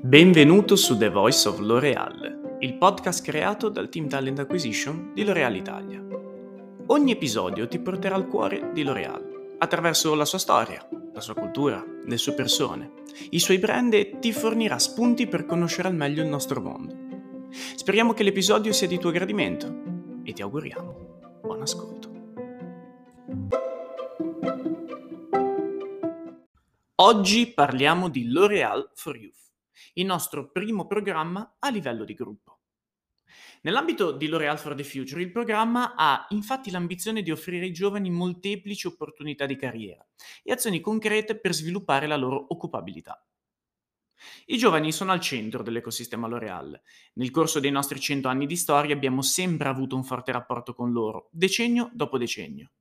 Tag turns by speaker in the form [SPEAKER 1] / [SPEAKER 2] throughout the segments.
[SPEAKER 1] Benvenuto su The Voice of L'Oreal, il podcast creato dal Team Talent Acquisition di L'Oreal Italia. Ogni episodio ti porterà al cuore di L'Oreal, attraverso la sua storia, la sua cultura, le sue persone, i suoi brand e ti fornirà spunti per conoscere al meglio il nostro mondo. Speriamo che l'episodio sia di tuo gradimento e ti auguriamo buon ascolto. Oggi parliamo di L'Oreal for Youth il nostro primo programma a livello di gruppo. Nell'ambito di L'Oreal for the Future, il programma ha infatti l'ambizione di offrire ai giovani molteplici opportunità di carriera e azioni concrete per sviluppare la loro occupabilità. I giovani sono al centro dell'ecosistema L'Oreal. Nel corso dei nostri cento anni di storia abbiamo sempre avuto un forte rapporto con loro, decennio dopo decennio.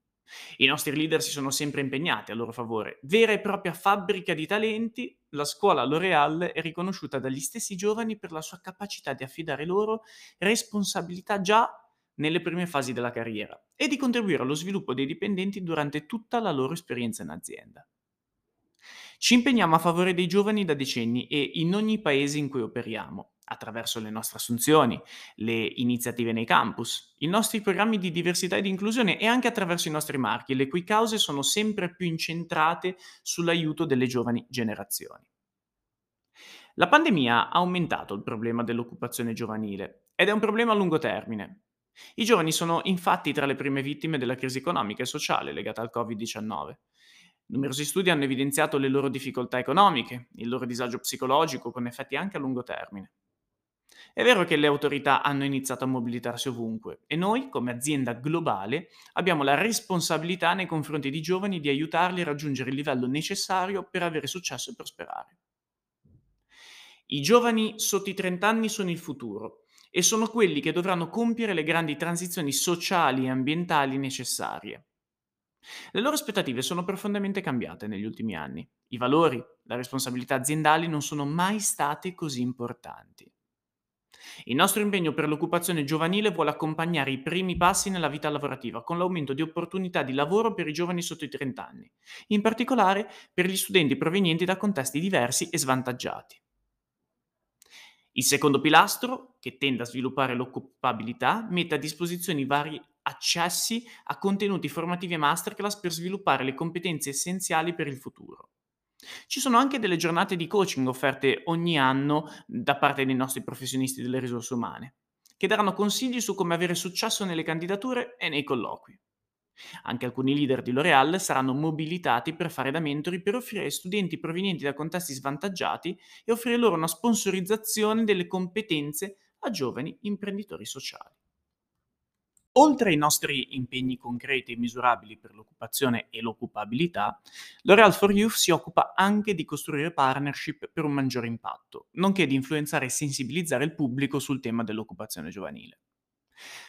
[SPEAKER 1] I nostri leader si sono sempre impegnati a loro favore. Vera e propria fabbrica di talenti, la scuola L'Oreal è riconosciuta dagli stessi giovani per la sua capacità di affidare loro responsabilità già nelle prime fasi della carriera e di contribuire allo sviluppo dei dipendenti durante tutta la loro esperienza in azienda. Ci impegniamo a favore dei giovani da decenni e in ogni paese in cui operiamo attraverso le nostre assunzioni, le iniziative nei campus, i nostri programmi di diversità e di inclusione e anche attraverso i nostri marchi, le cui cause sono sempre più incentrate sull'aiuto delle giovani generazioni. La pandemia ha aumentato il problema dell'occupazione giovanile ed è un problema a lungo termine. I giovani sono infatti tra le prime vittime della crisi economica e sociale legata al Covid-19. Numerosi studi hanno evidenziato le loro difficoltà economiche, il loro disagio psicologico con effetti anche a lungo termine. È vero che le autorità hanno iniziato a mobilitarsi ovunque e noi, come azienda globale, abbiamo la responsabilità nei confronti di giovani di aiutarli a raggiungere il livello necessario per avere successo e prosperare. I giovani sotto i 30 anni sono il futuro e sono quelli che dovranno compiere le grandi transizioni sociali e ambientali necessarie. Le loro aspettative sono profondamente cambiate negli ultimi anni. I valori, la responsabilità aziendali non sono mai state così importanti. Il nostro impegno per l'occupazione giovanile vuole accompagnare i primi passi nella vita lavorativa con l'aumento di opportunità di lavoro per i giovani sotto i 30 anni, in particolare per gli studenti provenienti da contesti diversi e svantaggiati. Il secondo pilastro, che tende a sviluppare l'occupabilità, mette a disposizione vari accessi a contenuti formativi e masterclass per sviluppare le competenze essenziali per il futuro. Ci sono anche delle giornate di coaching offerte ogni anno da parte dei nostri professionisti delle risorse umane, che daranno consigli su come avere successo nelle candidature e nei colloqui. Anche alcuni leader di L'Oreal saranno mobilitati per fare da mentori per offrire ai studenti provenienti da contesti svantaggiati e offrire loro una sponsorizzazione delle competenze a giovani imprenditori sociali. Oltre ai nostri impegni concreti e misurabili per l'occupazione e l'occupabilità, L'Oreal for Youth si occupa anche di costruire partnership per un maggiore impatto, nonché di influenzare e sensibilizzare il pubblico sul tema dell'occupazione giovanile.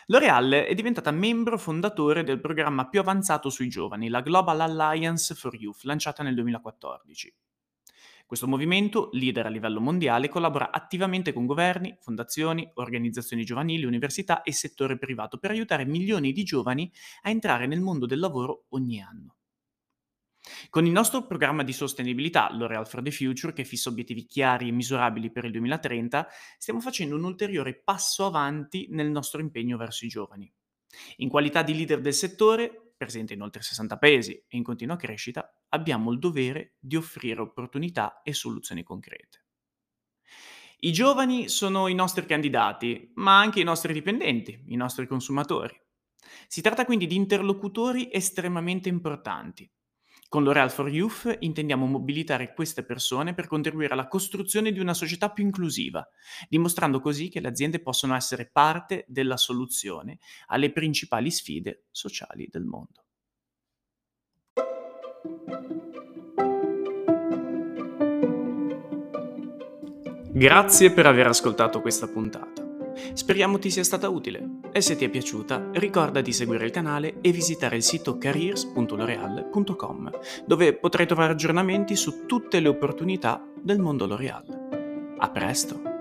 [SPEAKER 1] L'Oreal è diventata membro fondatore del programma più avanzato sui giovani, la Global Alliance for Youth, lanciata nel 2014. Questo movimento, leader a livello mondiale, collabora attivamente con governi, fondazioni, organizzazioni giovanili, università e settore privato per aiutare milioni di giovani a entrare nel mondo del lavoro ogni anno. Con il nostro programma di sostenibilità, L'Oreal for the Future, che fissa obiettivi chiari e misurabili per il 2030, stiamo facendo un ulteriore passo avanti nel nostro impegno verso i giovani. In qualità di leader del settore, presente in oltre 60 paesi e in continua crescita, abbiamo il dovere di offrire opportunità e soluzioni concrete. I giovani sono i nostri candidati, ma anche i nostri dipendenti, i nostri consumatori. Si tratta quindi di interlocutori estremamente importanti con L'Oreal for Youth intendiamo mobilitare queste persone per contribuire alla costruzione di una società più inclusiva, dimostrando così che le aziende possono essere parte della soluzione alle principali sfide sociali del mondo. Grazie per aver ascoltato questa puntata. Speriamo ti sia stata utile e se ti è piaciuta ricorda di seguire il canale e visitare il sito careers.l'oreal.com dove potrai trovare aggiornamenti su tutte le opportunità del mondo L'Oreal. A presto!